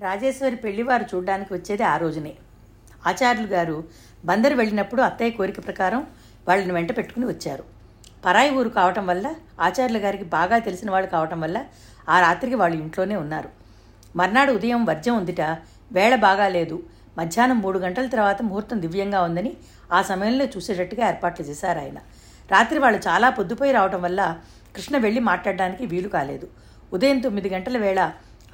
రాజేశ్వరి పెళ్ళివారు చూడ్డానికి వచ్చేది ఆ రోజునే. ఆచార్యులు గారు బందరు వెళ్ళినప్పుడు అత్తయ్య కోరిక ప్రకారం వాళ్ళని వెంట పెట్టుకుని వచ్చారు. పరాయి ఊరు కావటం వల్ల ఆచార్యుల గారికి బాగా తెలిసిన వాళ్ళు కావటం వల్ల ఆ రాత్రికి వాళ్ళు ఇంట్లోనే ఉన్నారు. మర్నాడు ఉదయం వర్జం ఉందిట వేళ బాగాలేదు మధ్యాహ్నం మూడు గంటల తర్వాత ముహూర్తం దివ్యంగా ఉందని ఆ సమయంలో చూసేటట్టుగా ఏర్పాట్లు చేశారు ఆయన. రాత్రి వాళ్ళు చాలా పొద్దుపోయి రావటం వల్ల కృష్ణ వెళ్ళి మాట్లాడడానికి వీలు కాలేదు. ఉదయం తొమ్మిది గంటల వేళ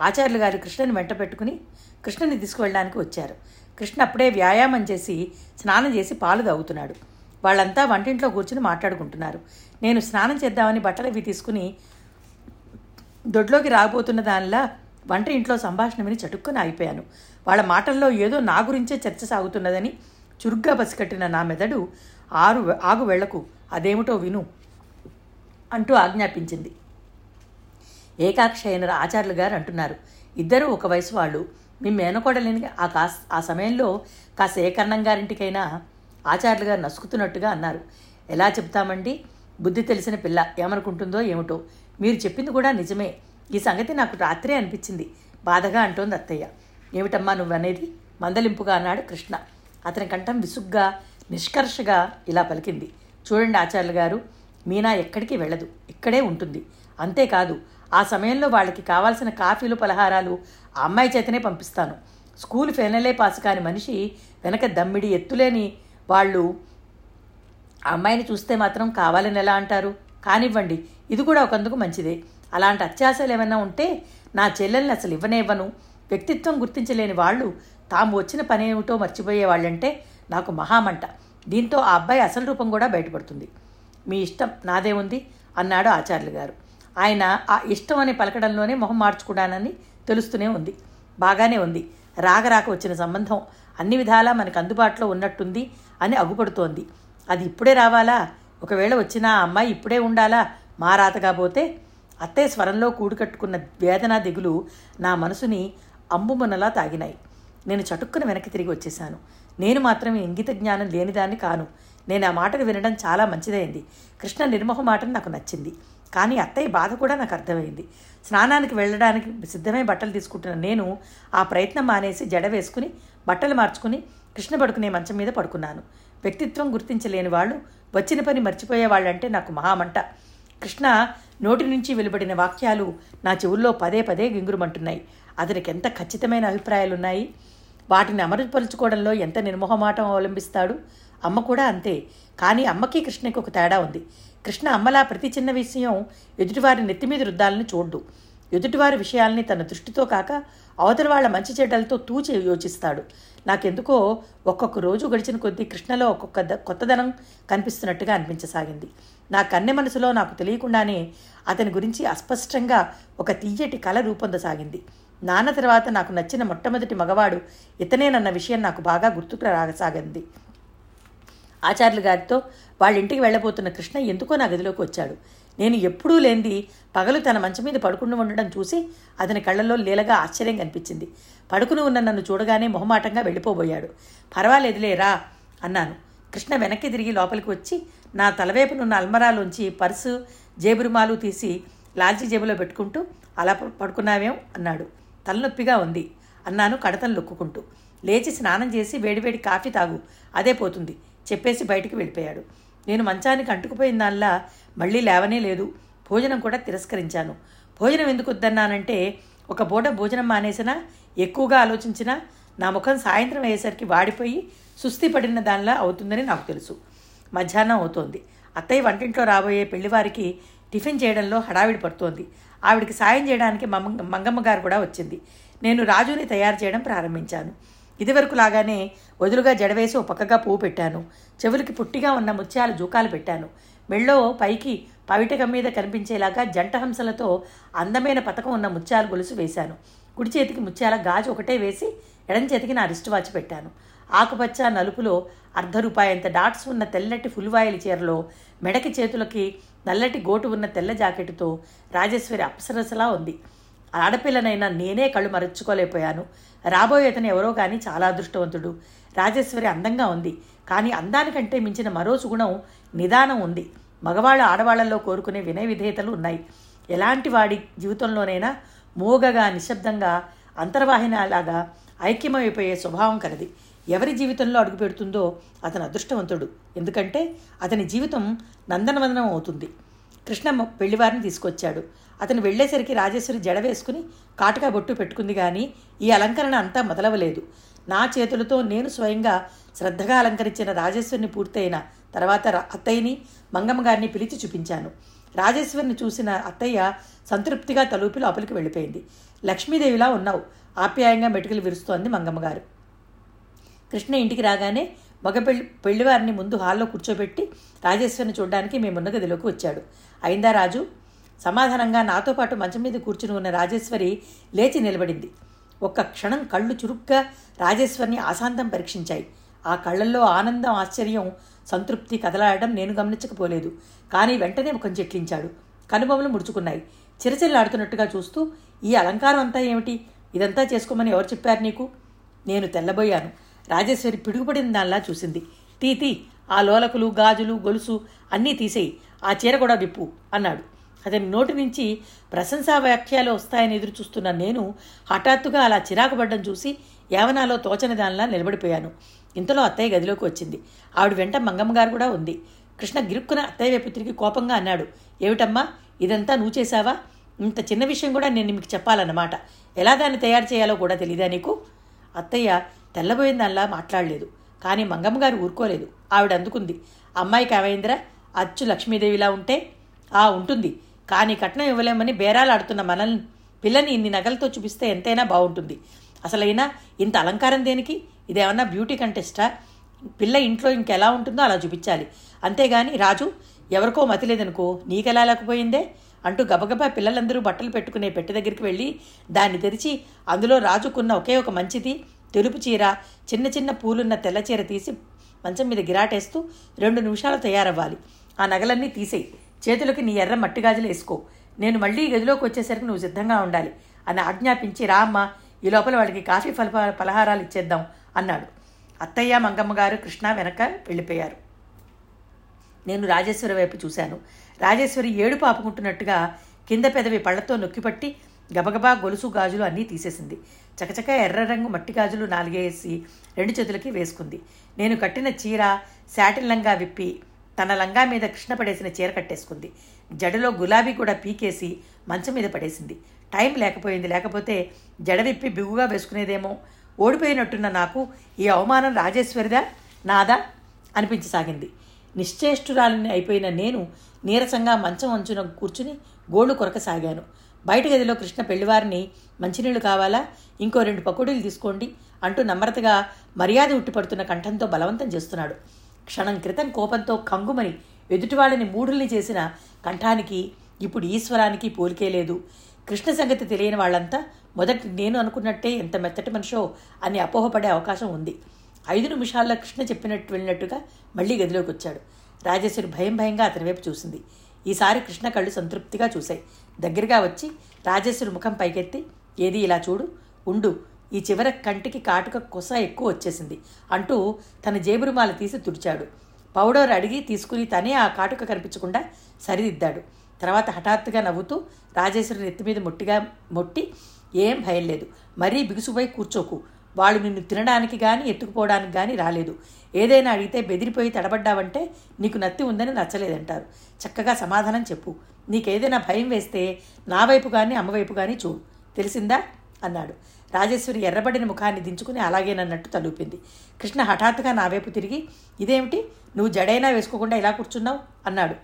ఆచార్యులు గారు కృష్ణని వెంట పెట్టుకుని కృష్ణని తీసుకువెళ్ళడానికి వచ్చారు. కృష్ణ అప్పుడే వ్యాయామం చేసి స్నానం చేసి పాలు తాగుతున్నాడు. వాళ్ళంతా వంటింట్లో కూర్చుని మాట్లాడుకుంటున్నారు. నేను స్నానం చేద్దామని బట్టలు అవి తీసుకుని దొడ్లోకి రాబోతున్న దానిలా వంట ఇంట్లో సంభాషణ విని చటుక్కుని ఆగిపోయాను. వాళ్ళ మాటల్లో ఏదో నా గురించే చర్చ సాగుతున్నదని చురుగ్గా పసికట్టిన నా మెదడు ఆరు ఆగు వెళ్ళకు అదేమిటో విను అంటూ ఆజ్ఞాపించింది. ఏకాక్ష అయిన ఆచార్యులు గారు అంటున్నారు. ఇద్దరూ ఒక వయసు వాళ్ళు. మీ మేనకోడలేని ఆ కాస్ ఆ సమయంలో కాస్త ఏ గారింటికైనా ఆచార్యులు గారు నసుకుతున్నట్టుగా అన్నారు. ఎలా చెప్తామండి బుద్ధి తెలిసిన పిల్ల ఏమనుకుంటుందో ఏమిటో. మీరు చెప్పింది కూడా నిజమే. ఈ సంగతి నాకు రాత్రే అనిపించింది. బాధగా అంటోంది అత్తయ్య. ఏమిటమ్మా నువ్వనేది? మందలింపుగా అన్నాడు కృష్ణ. అతని కంఠం విసుగ్గా నిష్కర్షగా ఇలా పలికింది. చూడండి ఆచార్యులు గారు మీనా ఎక్కడికి వెళ్ళదు. ఇక్కడే ఉంటుంది. అంతేకాదు ఆ సమయంలో వాళ్ళకి కావాల్సిన కాఫీలు పలహారాలు ఆ అమ్మాయి చేతనే పంపిస్తాను. స్కూల్ ఫెనలే పాస్ కాని మనిషి వెనక దమ్మిడి ఎత్తులేని వాళ్ళు ఆ అమ్మాయిని చూస్తే మాత్రం కావాలని ఎలా అంటారు? కానివ్వండి ఇది కూడా ఒకందుకు మంచిదే. అలాంటి అత్యాశలు ఏమైనా ఉంటే నా చెల్లెల్ని అసలు ఇవ్వనివ్వను వ్యక్తిత్వం గుర్తించలేని వాళ్ళు తాము వచ్చిన పని ఏమిటో మర్చిపోయే వాళ్ళంటే నాకు మహామంట. దీంతో ఆ అబ్బాయి అసలు రూపం కూడా బయటపడుతుంది. మీ ఇష్టం నాదే ఉంది అన్నాడు ఆచార్యులు గారు. ఆయన ఆ ఇష్టం అని పలకడంలోనే మొహం మార్చుకున్నానని తెలుస్తూనే ఉంది. బాగానే ఉంది. రాగరాక వచ్చిన సంబంధం అన్ని విధాలా మనకు అందుబాటులో ఉన్నట్టుంది అని అగుపడుతోంది. అది ఇప్పుడే రావాలా? ఒకవేళ వచ్చినా ఆ అమ్మాయి ఇప్పుడే ఉండాలా? మారాతగా పోతే అత్తయ్య స్వరంలో కూడుకట్టుకున్న వేదన దిగులు నా మనసుని అంబుమునలా తాగినాయి. నేను చటుక్కున వెనక్కి తిరిగి వచ్చేశాను. నేను మాత్రం ఇంగిత జ్ఞానం లేనిదాన్ని కాను. నేను ఆ మాటను వినడం చాలా మంచిదైంది. కృష్ణ నిర్మోహ మాట నాకు నచ్చింది. కానీ అత్తయ్య బాధ కూడా నాకు అర్థమైంది. స్నానానికి వెళ్ళడానికి సిద్ధమై బట్టలు తీసుకుంటున్న నేను ఆ ప్రయత్నం మానేసి జడ వేసుకుని బట్టలు మార్చుకుని కృష్ణ పడుకునే మంచం మీద పడుకున్నాను. వ్యక్తిత్వం గుర్తించలేని వాళ్ళు వచ్చిన పని మర్చిపోయే వాళ్ళంటే నాకు మహామంట. కృష్ణ నోటి నుంచి వెలువడిన వాక్యాలు నా చెవుల్లో పదే పదే గింగురుమంటున్నాయి. అతనికి ఎంత ఖచ్చితమైన అభిప్రాయాలున్నాయి? వాటిని అమలుపరుచుకోవడంలో ఎంత నిర్మోహమాటం అవలంబిస్తాడు? అమ్మ కూడా అంతే. కానీ అమ్మకి కృష్ణకి ఒక తేడా ఉంది. కృష్ణ అమ్మలా ప్రతి చిన్న విషయం ఎదుటివారి నెత్తిమీద రుద్దాలని చూడ్డు ఎదుటివారి విషయాల్ని తన దృష్టితో కాక అవతల వాళ్ళ మంచి చెడ్డలతో తూచి యోచిస్తాడు. నాకెందుకో ఒక్కొక్క రోజు గడిచిన కొద్దీ కృష్ణలో ఒక్కొక్క కొత్తదనం కనిపిస్తున్నట్టుగా అనిపించసాగింది. నా కన్నె మనసులో నాకు తెలియకుండానే అతని గురించి అస్పష్టంగా ఒక తీయటి కళ రూపొందసాగింది. నాన్న తర్వాత నాకు నచ్చిన మొట్టమొదటి మగవాడు ఇతనేనన్న విషయం నాకు బాగా గుర్తుకు రాగసాగింది ఆచార్యులు గారితో వాళ్ళ ఇంటికి వెళ్ళబోతున్న కృష్ణ ఎందుకో నా గదిలోకి వచ్చాడు. నేను ఎప్పుడూ లేనిది పగలు తన మంచం మీద పడుకుని ఉండడం చూసి అతని కళ్ళల్లో లీలగా ఆశ్చర్యం కనిపించింది. పడుకుని ఉన్న నన్ను చూడగానే మొహమాటంగా వెళ్ళిపోబోయాడు. పర్వాలేదులే రా అన్నాను. కృష్ణ వెనక్కి తిరిగి లోపలికి వచ్చి నా తలవైపునున్న అల్మరాలోంచి పర్సు జేబురుమాలు తీసి లాల్చీ జేబులో పెట్టుకుంటూ అలా పడుకున్నావేం? అన్నాడు. తలనొప్పిగా ఉంది అన్నాను కడతలు లొక్కుకుంటూ. లేచి స్నానం చేసి వేడివేడి కాఫీ తాగు అదే పోతుంది. చెప్పేసి బయటికి వెళ్ళిపోయాడు. నేను మంచానికి అంటుకుపోయిన దానిలా మళ్ళీ లేవనే లేదు. భోజనం కూడా తిరస్కరించాను. భోజనం ఎందుకు వద్దన్నానంటే ఒక బూట భోజనం మానేసినా ఎక్కువగా ఆలోచించినా నా ముఖం సాయంత్రం అయ్యేసరికి వాడిపోయి సుస్థి పడిన దానిలా అవుతుందని నాకు తెలుసు. మధ్యాహ్నం అవుతోంది. అత్తయ్య వంటింట్లో రాబోయే పెళ్ళివారికి టిఫిన్ చేయడంలో హడావిడి పడుతోంది. ఆవిడికి సాయం చేయడానికి మమ్మ మంగమ్మ గారు కూడా వచ్చింది. నేను రాజుని తయారు చేయడం ప్రారంభించాను. ఇదివరకు లాగానే వదులుగా జడవేసి ఒక పక్కగా పువ్వు పెట్టాను. చెవులకి పుట్టిగా ఉన్న ముత్యాలు జూకాలు పెట్టాను. మెళ్ళో పైకి పవిటకం మీద కనిపించేలాగా జంట హంసలతో అందమైన పథకం ఉన్న ముత్యాలు గొలుసు వేశాను. కుడి చేతికి ముత్యాల గాజు ఒకటే వేసి ఎడం చేతికి నా రిస్ట్ వాచ్ పెట్టాను. ఆకుపచ్చ నలుపులో అర్ధ రూపాయంత డాట్స్ ఉన్న తెల్లటి ఫుల్వాయిల్ చీరలో మెడకి చేతులకి నల్లటి గోటు ఉన్న తెల్ల జాకెట్టుతో రాజేశ్వరి అప్సరసలా ఉంది. ఆడపిల్లనైనా నేనే కళ్ళు మరచుకోలేకపోయాను. రాబోయే అతను ఎవరో కానీ చాలా అదృష్టవంతుడు. రాజేశ్వరి అందంగా ఉంది. కానీ అందానికంటే మించిన మరో సుగుణం నిదానం ఉంది. మగవాళ్ళు ఆడవాళ్ళలో కోరుకునే వినయ విధేయతలు ఉన్నాయి. ఎలాంటి వాడి జీవితంలోనైనా మోగగా నిశ్శబ్దంగా అంతర్వాహినలాగా ఐక్యమైపోయే స్వభావం కలది. ఎవరి జీవితంలో అడుగుపెడుతుందో అతను అదృష్టవంతుడు. ఎందుకంటే అతని జీవితం నందనవందనం అవుతుంది. కృష్ణ పెళ్ళివారిని తీసుకొచ్చాడు. అతను వెళ్ళేసరికి రాజేశ్వరి జడ వేసుకుని కాటుకా బొట్టు పెట్టుకుంది కానీ ఈ అలంకరణ అంతా మొదలవలేదు. నా చేతులతో నేను స్వయంగా శ్రద్ధగా అలంకరించిన రాజేశ్వరిని పూర్తయిన తర్వాత అత్తయ్యని మంగమ్మ గారిని పిలిచి చూపించాను. రాజేశ్వరిని చూసిన అత్తయ్య సంతృప్తిగా తలూపి లోపలికి వెళ్ళిపోయింది. లక్ష్మీదేవిలా ఉన్నావు. ఆప్యాయంగా మెటుకలు విరుస్తోంది మంగమ్మగారు కృష్ణ ఇంటికి రాగానే మగ పెళ్ళి పెళ్ళివారిని ముందు హాల్లో కూర్చోబెట్టి రాజేశ్వరిని చూడడానికి మేమున్న గదిలోకి వచ్చాడు. అయిందా రాజు? సమాధానంగా నాతో పాటు మంచం మీద కూర్చుని ఉన్న రాజేశ్వరి లేచి నిలబడింది. ఒక్క క్షణం కళ్ళు చురుగ్గా రాజేశ్వరిని ఆశాంతం పరీక్షించాయి. ఆ కళ్ళల్లో ఆనందం ఆశ్చర్యం సంతృప్తి కదలాడడం నేను గమనించకపోలేదు. కానీ వెంటనే ముఖం చెట్లించాడు కనుబొమ్మలు ముడుచుకున్నాయి. చిరచిల్లాడుతున్నట్టుగా చూస్తూ ఈ అలంకారం అంతా ఏమిటి? ఇదంతా చేసుకోమని ఎవరు చెప్పారు నీకు? నేను తెల్లబోయాను. రాజేశ్వరి పిడుగుపడిన దానిలా చూసింది. తీ తీ ఆ లోలకులు గాజులు గొలుసు అన్నీ తీసేయి. ఆ చీర కూడా విప్పు అన్నాడు. అతని నోటి నుంచి ప్రశంసా వ్యాఖ్యలు వస్తాయని ఎదురు చూస్తున్న నేను హఠాత్తుగా అలా చిరాకు పడ్డం చూసి యావనాలో తోచని దానిలా నిలబడిపోయాను. ఇంతలో అత్తయ్య గదిలోకి వచ్చింది. ఆవిడ వెంట మంగమ్మ గారు కూడా ఉంది. కృష్ణ గిరుక్కున అత్తయ్య వైపు తిరిగి కోపంగా అన్నాడు ఏమిటమ్మా ఇదంతా నువ్వు చేశావా? ఇంత చిన్న విషయం కూడా నేను మీకు చెప్పాలన్నమాట. ఎలా దాన్ని తయారు చేయాలో కూడా తెలీదా నీకు? అత్తయ్య తెల్లబోయిన దానిలా మాట్లాడలేదు కానీ మంగమ్మ గారు ఊరుకోలేదు. ఆవిడ అందుకుంది అమ్మాయి కావేంద్ర అచ్చు లక్ష్మీదేవిలా ఉంటే? ఆ ఉంటుంది. కానీ కట్నం ఇవ్వలేమని బేరాలు ఆడుతున్న మనల్ని పిల్లని ఇన్ని నగలతో చూపిస్తే ఎంతైనా బాగుంటుంది. అసలైనా ఇంత అలంకారం దేనికి? ఇదేమన్నా బ్యూటీ కంటెస్టా? పిల్ల ఇంట్లో ఇంకెలా ఉంటుందో అలా చూపించాలి. అంతేగాని రాజు ఎవరికో మతి లేదనుకో నీకెలా లేకపోయిందే? అంటూ గబగబా పిల్లలందరూ బట్టలు పెట్టుకునే పెట్టె దగ్గరికి వెళ్ళి దాన్ని తెరిచి అందులో రాజుకున్న ఒకే ఒక మంచిది తెలుపు చీర చిన్న చిన్న పూలున్న తెల్ల చీర తీసి మంచం మీద గిరాటేస్తూ రెండు నిమిషాలు తయారవ్వాలి. ఆ నగలన్నీ తీసేయి. చేతులకి నీ ఎర్ర మట్టి గాజులు వేసుకో. నేను మళ్ళీ గదిలోకి వచ్చేసరికి నువ్వు సిద్ధంగా ఉండాలి అని ఆజ్ఞాపించి రామ్మ ఈ లోపల వాళ్ళకి కాఫీ ఫల పలహారాలు ఇచ్చేద్దాం అన్నాడు. అత్తయ్య మంగమ్మ గారు కృష్ణ వెనక వెళ్ళిపోయారు. నేను రాజేశ్వరి వైపు చూశాను. రాజేశ్వరి ఏడు పాపుకుంటున్నట్టుగా కింద పెదవి పళ్ళతో నొక్కిపట్టి గబగబా గొలుసు గాజులు అన్నీ తీసేసింది. చకచక ఎర్ర రంగు మట్టి గాజులు నాలుగేసి రెండు చేతులకి వేసుకుంది. నేను కట్టిన చీర శాటిల్లంగా విప్పి తన లంగా మీద కృష్ణ పడేసిన చీర కట్టేసుకుంది. జడలో గులాబీ కూడా పీకేసి మంచం మీద పడేసింది. టైం లేకపోయింది. లేకపోతే జడ విప్పి బిగుగా వేసుకునేదేమో. ఓడిపోయినట్టున్న నాకు ఈ అవమానం రాజేశ్వరిదా? నాదా? అనిపించసాగింది. నిశ్చేష్టురాలని అయిపోయిన నేను నీరసంగా మంచం అంచున కూర్చుని గోళ్ళు కొరకసాగాను. బయట గదిలో కృష్ణ పెళ్ళివారిని మంచినీళ్ళు కావాలా? ఇంకో రెండు పకోడీలు తీసుకోండి అంటూ నమ్రతగా మర్యాద ఉట్టిపడుతున్న కంఠంతో బలవంతం చేస్తున్నాడు. క్షణం క్రితం కోపంతో కంగుమని ఎదుటివాళ్ళని మూఢుల్ని చేసిన కంఠానికి ఇప్పుడు ఈశ్వరానికి పోలికే లేదు. కృష్ణ సంగతి తెలియని వాళ్ళంతా మొదటి నేను అనుకున్నట్టే ఎంత మెత్తటి మనిషో అని అపోహపడే అవకాశం ఉంది. ఐదు నిమిషాల్లో కృష్ణ చెప్పినట్టు వెళ్ళినట్టుగా మళ్ళీ గదిలోకి వచ్చాడు. రాజేశ్వరి భయం భయంగా అతని వైపు చూసింది. ఈసారి కృష్ణ కళ్ళు సంతృప్తిగా చూశాయి. దగ్గరగా వచ్చి రాజేశ్వరి ముఖం పైకెత్తి ఏది ఇలా చూడు? ఉండు ఈ చివర కంటికి కాటుక కుస ఎక్కువ వచ్చేసింది అంటూ తన జేబురుమాల తీసి తుడిచాడు. పౌడర్ అడిగి తీసుకుని తనే ఆ కాటుక కనిపించకుండా సరిదిద్దాడు. తర్వాత హఠాత్తుగా నవ్వుతూ రాజేశ్వరుని నెత్తి మీద మొట్టిగా మొట్టి ఏం భయం లేదు. మరీ బిగుసుపోయి కూర్చోకు. వాళ్ళు నిన్ను తినడానికి కానీ ఎత్తుకుపోవడానికి కానీ రాలేదు. ఏదైనా అడిగితే బెదిరిపోయి తడబడ్డావంటే నీకు నత్తి ఉందని నచ్చలేదంటారు. చక్కగా సమాధానం చెప్పు. నీకేదైనా భయం వేస్తే నా వైపు కానీ అమ్మవైపు కానీ చూడు. తెలిసిందా? అన్నాడు. రాజేశ్వరి ఎర్రబడిన ముఖాన్ని దించుకుని అలాగేనన్నట్టు తలూపింది. కృష్ణ హఠాత్తుగా నా వైపు తిరిగి ఇదేమిటి? నువ్వు జడైనా వేసుకోకుండా ఇలా కూర్చున్నావు? అన్నాడు.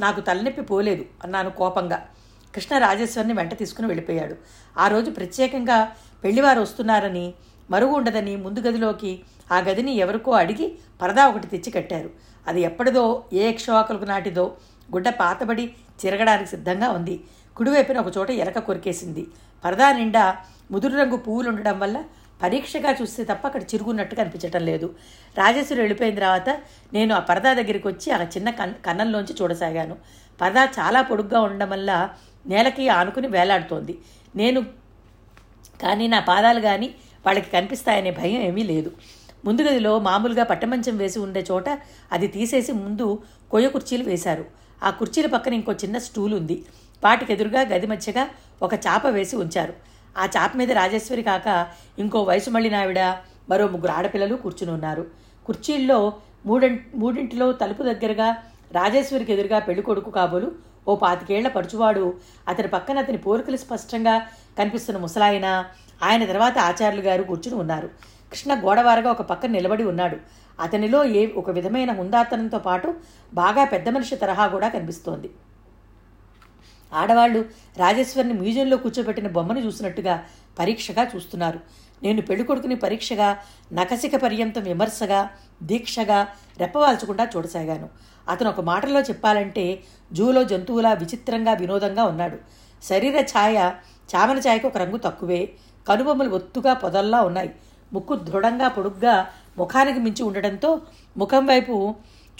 నాకు తలనొప్పి పోలేదు అన్నాను కోపంగా. కృష్ణ రాజేశ్వరిని వెంట తీసుకుని వెళ్ళిపోయాడు. ఆ రోజు ప్రత్యేకంగా పెళ్ళివారు వస్తున్నారని మరుగు ఉండదని ముందు గదిలోకి ఆ గదిని ఎవరికో అడిగి పరదా ఒకటి తెచ్చి కట్టారు. అది ఎప్పటిదో ఏ క్షోకలకు నాటిదో గుడ్డ పాతబడి చిరగడానికి సిద్ధంగా ఉంది. కుడివైపున ఒక చోట ఎలక కొరికేసింది. పరదా నిండా ముదురు రంగు పువ్వులు ఉండడం వల్ల పరీక్షగా చూస్తే తప్ప అక్కడ చిరుగున్నట్టు కనిపించటం లేదు. రాజేశ్వరి వెళ్ళిపోయిన తర్వాత నేను ఆ పరదా దగ్గరికి వచ్చి ఆ చిన్న కన్ కన్నంలోంచి చూడసాగాను. పరదా చాలా పొడుగ్గా ఉండడం వల్ల నేలకి ఆనుకుని వేలాడుతోంది. నేను కానీ నా పాదాలు కానీ వాళ్ళకి కనిపిస్తాయనే భయం ఏమీ లేదు. ముందు గదిలో మామూలుగా పట్టమంచం వేసి ఉండే చోట అది తీసేసి ముందు కొయ్య కుర్చీలు వేశారు. ఆ కుర్చీల పక్కన ఇంకో చిన్న స్టూల్ ఉంది వాటికి ఎదురుగా గది మధ్యగా ఒక చాప వేసి ఉంచారు. ఆ చాప మీద రాజేశ్వరి కాక ఇంకో వయసు మళ్ళిన ఆవిడ మరో ముగ్గురు ఆడపిల్లలు కూర్చుని ఉన్నారు. కుర్చీల్లో మూడం మూడింటిలో తలుపు దగ్గరగా రాజేశ్వరికి ఎదురుగా పెళ్ళి కొడుకు కాబోలు ఓ పాతికేళ్ళ పరుచువాడు. అతని పక్కన అతని పోరుకలు స్పష్టంగా కనిపిస్తున్న ముసలాయన ఆయన తర్వాత ఆచార్యులు గారు కూర్చుని ఉన్నారు. కృష్ణ గోడవారగా ఒక పక్కన నిలబడి ఉన్నాడు. అతనిలో ఏ ఒక విధమైన హుందాతనంతో పాటు బాగా పెద్ద మనిషి తరహా కూడా కనిపిస్తోంది. ఆడవాళ్ళు రాజేశ్వరిని మ్యూజియంలో కూర్చోబెట్టిన బొమ్మను చూసినట్టుగా పరీక్షగా చూస్తున్నారు. నేను పెళ్ళికొడుకుని పరీక్షగా నకసిక పర్యంతం విమర్శగా దీక్షగా రెప్పవాల్చకుండా చూడసాగాను. అతను ఒక మాటలో చెప్పాలంటే జూలో జంతువులా విచిత్రంగా వినోదంగా ఉన్నాడు. శరీర ఛాయ చామన ఛాయకు ఒక రంగు తక్కువే. కనుబొమ్మలు ఒత్తుగా పొదల్లా ఉన్నాయి. ముక్కు దృఢంగా పొడుగ్గా ముఖానికి మించి ఉండడంతో ముఖం వైపు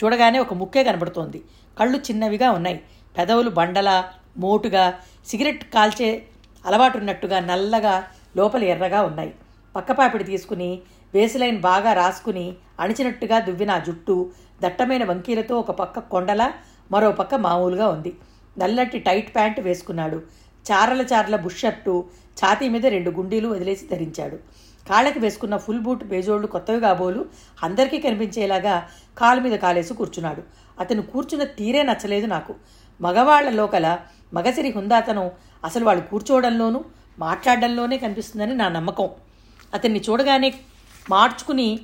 చూడగానే ఒక ముక్కే కనబడుతోంది. కళ్ళు చిన్నవిగా ఉన్నాయి. పెదవులు బండల మోటుగా సిగరెట్ కాల్చే అలవాటున్నట్టుగా నల్లగా లోపల ఎర్రగా ఉన్నాయి. పక్కపాపిడి తీసుకుని వేసిలైన్ బాగా రాసుకుని అణిచినట్టుగా దువ్విన జుట్టు దట్టమైన వంకీలతో ఒక పక్క కొండల మరో పక్క మామూలుగా ఉంది. నల్లటి టైట్ ప్యాంటు వేసుకున్నాడు. చారల చారల బుషర్టు ఛాతీ మీద రెండు గుండీలు వదిలేసి ధరించాడు. కాళ్ళకి వేసుకున్న ఫుల్ బూట్ బేజోళ్ళు కొత్తవి కాబోలు అందరికీ కనిపించేలాగా కాలు మీద కాలేసి కూర్చున్నాడు. అతను కూర్చున్న తీరే నచ్చలేదు నాకు. మగవాళ్ళ లోకల మగసిరి హుందాతనం అసలు వాళ్ళు కూర్చోవడంలోనూ మాట్లాడడంలోనే కనిపిస్తుందని నా నమ్మకం. అతన్ని చూడగానే మార్చుకుని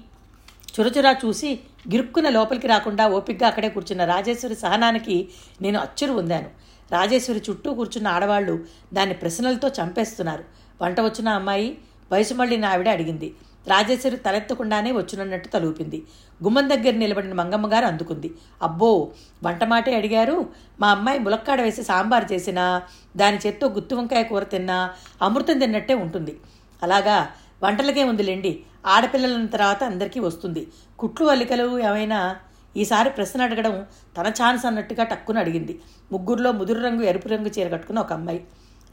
చురచురా చూసి గిరుక్కున లోపలికి రాకుండా ఓపిగ్గా అక్కడే కూర్చున్న రాజేశ్వరి సహనానికి నేను అచ్చురు పొందాను. రాజేశ్వరి చుట్టూ కూర్చున్న ఆడవాళ్ళు దాన్ని ప్రశ్నలతో చంపేస్తున్నారు. వంట వచ్చిన అమ్మాయి వయసు నా ఆవిడ అడిగింది. రాజేశ్వరి తలెత్తకుండానే వచ్చునన్నట్టు తలూపింది. గుమ్మం దగ్గర నిలబడిన మంగమ్మ గారు అందుకుంది. అబ్బో వంట మాటే అడిగారు? మా అమ్మాయి ములక్కాడ వేసి సాంబార్ చేసినా దాని చేత్తో గుత్తి వంకాయ కూర తిన్నా అమృతం తిన్నట్టే ఉంటుంది. అలాగా వంటలకే ఉందిలేండి. ఆడపిల్లల తర్వాత అందరికీ వస్తుంది. కుట్లు అల్లికలు ఏమైనా? ఈసారి ప్రశ్న అడగడం తన ఛాన్స్ అన్నట్టుగా టక్కున అడిగింది. ముగ్గురులో ముదురు రంగు ఎరుపు రంగు చీర కట్టుకున్న ఒక అమ్మాయి.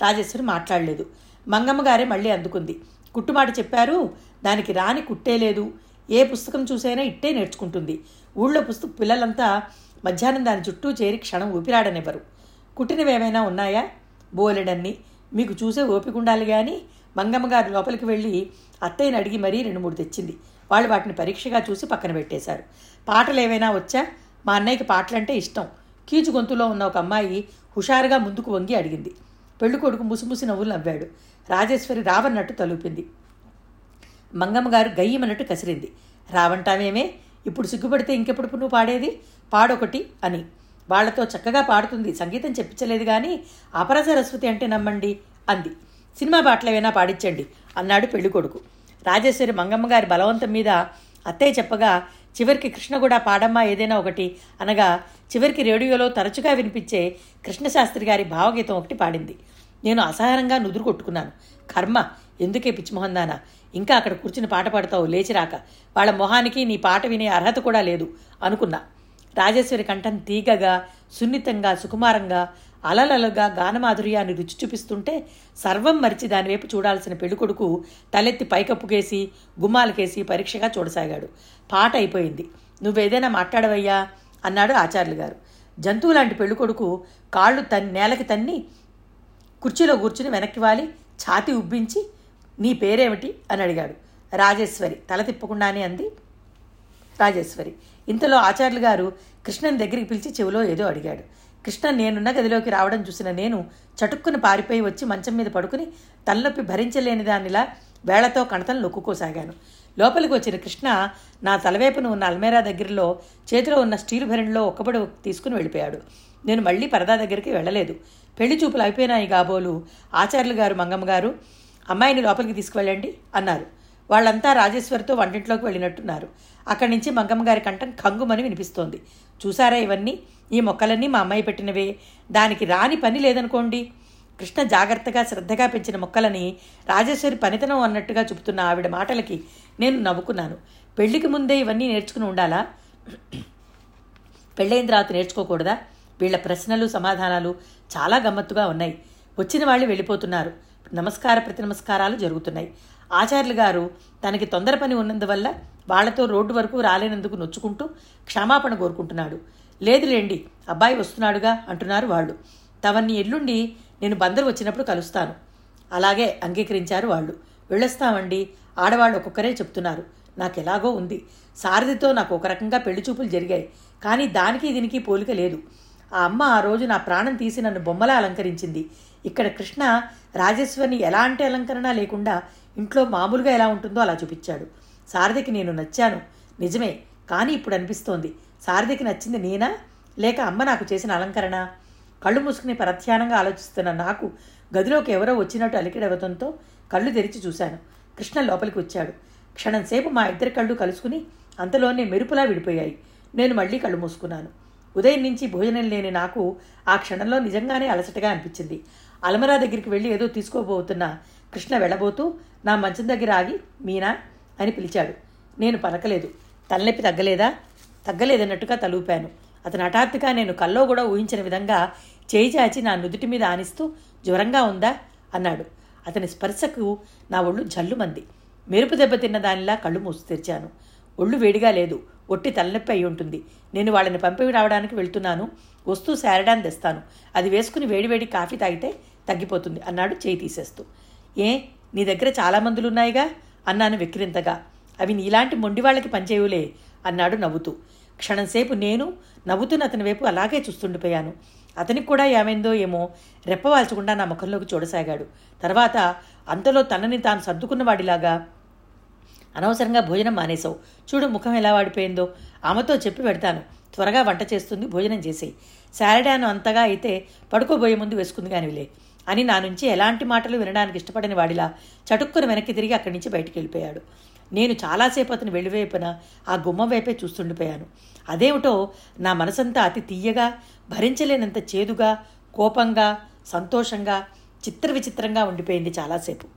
రాజేశ్వరి మాట్లాడలేదు. మంగమ్మ గారే మళ్ళీ అందుకుంది. కుట్టుమాట చెప్పారు. దానికి రాని కుట్టే లేదు. ఏ పుస్తకం చూసైనా ఇట్టే నేర్చుకుంటుంది. ఊళ్ళో పుస్తక పిల్లలంతా మధ్యాహ్నం దాని చుట్టూ చేరి క్షణం ఊపిరాడనివ్వరు. కుట్టినవి ఏమైనా ఉన్నాయా? బోలెడన్ని. మీకు చూసే ఓపిక ఉండాలి కానీ మంగమ్మగారు లోపలికి వెళ్ళి అత్తయ్యని అడిగి మరీ రెండు మూడు తెచ్చింది. వాళ్ళు వాటిని పరీక్షగా చూసి పక్కన పెట్టేశారు. పాటలు ఏవైనా వచ్చా? మా అన్నయ్యకి పాటలంటే ఇష్టం. కీచు గొంతులో ఉన్న ఒక అమ్మాయి హుషారుగా ముందుకు వంగి అడిగింది. పెళ్ళికొడుకు ముసిముసి నవ్వులు నవ్వాడు. రాజేశ్వరి రావన్నట్టు తలుపింది. మంగమ్మ గారు గయ్యమన్నట్టు కసిరింది. రావంటామేమే ఇప్పుడు సిగ్గుపడితే ఇంకెప్పుడు నువ్వు పాడేది? పాడొకటి అని. వాళ్ళతో చక్కగా పాడుతుంది. సంగీతం చెప్పించలేదు కానీ అపర సరస్వతి అంటే నమ్మండి అంది. సినిమా పాటలేమైనా పాడించండి అన్నాడు పెళ్ళి కొడుకు రాజేశ్వరి మంగమ్మ గారి బలవంతం మీద అత్తయ్య చెప్పగా చివరికి కృష్ణ కూడా పాడమ్మా ఏదైనా ఒకటి అనగా చివరికి రేడియోలో తరచుగా వినిపించే కృష్ణశాస్త్రి గారి భావగీతం ఒకటి పాడింది. నేను అసహనంగా నుదురు కొట్టుకున్నాను కర్మ ఎందుకే పిచ్చిమొహందానా? ఇంకా అక్కడ కూర్చుని పాట పాడతావు లేచిరాక. వాళ్ళ మొహానికి నీ పాట వినే అర్హత కూడా లేదు అనుకున్నా. రాజేశ్వరి కంఠం తీగగా సున్నితంగా సుకుమారంగా అలలలుగా గానమాధుర్యాన్ని రుచి చూపిస్తుంటే సర్వం మరిచి దానివైపు చూడాల్సిన పెళ్ళికొడుకు తలెత్తి పైకప్పుకేసి గుమ్మాలకేసి పరీక్షగా చూడసాగాడు. పాట అయిపోయింది. నువ్వేదైనా మాట్లాడవయ్యా అన్నాడు ఆచార్యులు గారు. జంతువు లాంటి పెళ్ళికొడుకు కాళ్ళు తన్ నేలకి తన్ని కుర్చీలో కూర్చుని వెనక్కి వాలి ఛాతి ఉబ్బించి నీ పేరేమిటి? అని అడిగాడు. రాజేశ్వరి తల తిప్పకుండానే అంది. రాజేశ్వరి ఇంతలో ఆచార్యులు గారు కృష్ణన్ దగ్గరికి పిలిచి చెవిలో ఏదో అడిగాడు. కృష్ణ నేనున్న గదిలోకి రావడం చూసిన నేను చటుక్కున పారిపోయి వచ్చి మంచం మీద పడుకుని తలనొప్పి భరించలేని దానిలా వేళ్ళతో కణతను లొక్కుకోసాగాను. లోపలికి వచ్చిన కృష్ణ నా తలవైపున ఉన్న అల్మేరా దగ్గరలో చేతిలో ఉన్న స్టీల్ భరణిలో ఒక్కబడి తీసుకుని వెళ్ళిపోయాడు. నేను మళ్ళీ పరదా దగ్గరికి వెళ్ళలేదు. పెళ్ళి చూపులు అయిపోయినాయి కాబోలు ఆచార్యులు గారు మంగమ్మ గారు. అమ్మాయిని లోపలికి తీసుకువెళ్ళండి అన్నారు. వాళ్ళంతా రాజేశ్వరితో వంటింట్లోకి వెళ్ళినట్టున్నారు. అక్కడి నుంచి మంగమ్మ గారి కంఠం కంగుమని వినిపిస్తోంది. చూసారా ఇవన్నీ? ఈ మొక్కలన్నీ మా అమ్మాయి పెట్టినవే. దానికి రాని పని లేదనుకోండి. కృష్ణ జాగ్రత్తగా శ్రద్ధగా పెంచిన మొక్కలని రాజేశ్వరి పనితనం అన్నట్టుగా చెబుతున్న ఆవిడ మాటలకి నేను నవ్వుకున్నాను. పెళ్ళికి ముందే ఇవన్నీ నేర్చుకుని ఉండాలా? పెళ్ళైన తర్వాత నేర్చుకోకూడదా? వీళ్ళ ప్రశ్నలు సమాధానాలు చాలా గమ్మత్తుగా ఉన్నాయి. వచ్చిన వాళ్ళు వెళ్ళిపోతున్నారు. నమస్కార ప్రతి నమస్కారాలు జరుగుతున్నాయి. ఆచార్యులు గారు తనకి తొందర పని ఉన్నందువల్ల వాళ్ళతో రోడ్డు వరకు రాలేనందుకు నొచ్చుకుంటూ క్షమాపణ కోరుకుంటున్నాడు. లేదులేండి అబ్బాయి వస్తున్నాడుగా అంటున్నారు వాళ్ళు. తవన్ని ఎల్లుండి నేను బందరు వచ్చినప్పుడు కలుస్తాను. అలాగే అంగీకరించారు వాళ్ళు. వెళ్ళొస్తామండి ఆడవాళ్ళు ఒక్కొక్కరే చెప్తున్నారు. నాకు ఎలాగో ఉంది. సారథితో నాకు ఒక రకంగా పెళ్ళి చూపులు జరిగాయి. కానీ దానికి దీనికి పోలిక లేదు. ఆ అమ్మ ఆ రోజు నా ప్రాణం తీసి నన్ను బొమ్మలా అలంకరించింది. ఇక్కడ కృష్ణ రాజేశ్వరిని ఎలాంటి అలంకరణ లేకుండా ఇంట్లో మామూలుగా ఎలా ఉంటుందో అలా చూపించాడు. సారథికి నేను నచ్చాను. నిజమే కానీ ఇప్పుడు అనిపిస్తోంది. సారథికి నచ్చింది నేనా? లేక అమ్మ నాకు చేసిన అలంకరణ? కళ్ళు మూసుకుని పరధ్యానంగా ఆలోచిస్తున్న నాకు గదిలోకి ఎవరో వచ్చినట్టు అలికిడవతంతో కళ్ళు తెరిచి చూశాను. కృష్ణ లోపలికి వచ్చాడు. క్షణంసేపు మా ఇద్దరి కళ్ళు కలుసుకుని అంతలోనే మెరుపులా విడిపోయాయి. నేను మళ్ళీ కళ్ళు మూసుకున్నాను. ఉదయం నుంచి భోజనం లేని నాకు ఆ క్షణంలో నిజంగానే అలసటగా అనిపించింది. అలమరా దగ్గరికి వెళ్ళి ఏదో తీసుకోబోతున్న కృష్ణ వెళ్ళబోతూ నా మంచం దగ్గర ఆగి మీనా అని పిలిచాడు. నేను పలకలేదు తలనొప్పి తగ్గలేదా? తగ్గలేదన్నట్టుగా తలూపాను. అతను హఠాత్తుగా నేను కల్లో కూడా ఊహించిన విధంగా చేయి చాచి నా నుదుటి మీద ఆనిస్తూ జ్వరంగా ఉందా? అన్నాడు. అతని స్పర్శకు నా ఒళ్ళు జల్లుమంది. మెరుపు దెబ్బతిన్న దానిలా కళ్ళు మూసి తెరిచాను. ఒళ్ళు వేడిగా లేదు. ఒట్టి తలనొప్పి అయి ఉంటుంది. నేను వాళ్ళని పంపి రావడానికి వెళ్తున్నాను. వస్తూ శారడాన్ని తెస్తాను. అది వేసుకుని వేడివేడి కాఫీ తాగితే తగ్గిపోతుంది అన్నాడు చేయి తీసేస్తూ. ఏ? నీ దగ్గర చాలా మందులు ఉన్నాయిగా? అన్నాను వెక్కిరింతగా అవి నీలాంటి మొండి వాళ్ళకి పనిచేయులే అన్నాడు నవ్వుతూ. క్షణంసేపు నేను నవ్వుతున్న అతని వైపు అలాగే చూస్తుండిపోయాను. అతనికి కూడా ఏమైందో ఏమో రెప్పవాల్చకుండా నా ముఖంలోకి చూడసాగాడు. తర్వాత అంతలో తనని తాను సర్దుకున్నవాడిలాగా అనవసరంగా భోజనం మానేశావు. చూడు ముఖం ఎలా వాడిపోయిందో. ఆమెతో చెప్పి పెడతాను. త్వరగా వంట చేస్తుంది భోజనం చేసి శారడాను అంతగా అయితే పడుకోబోయే ముందు వేసుకుంది కానివిలే అని నా నుంచి ఎలాంటి మాటలు వినడానికి ఇష్టపడని వాడిలా చటుక్కున వెనక్కి తిరిగి అక్కడి నుంచి బయటికి వెళ్ళిపోయాడు. నేను చాలాసేపు అతను వెళ్ళివైపున ఆ గుమ్మ వైపే చూస్తుండిపోయాను. అదేమిటో నా మనసంతా అతి తీయగా భరించలేనంత చేదుగా కోపంగా సంతోషంగా చిత్ర విచిత్రంగా ఉండిపోయింది చాలాసేపు.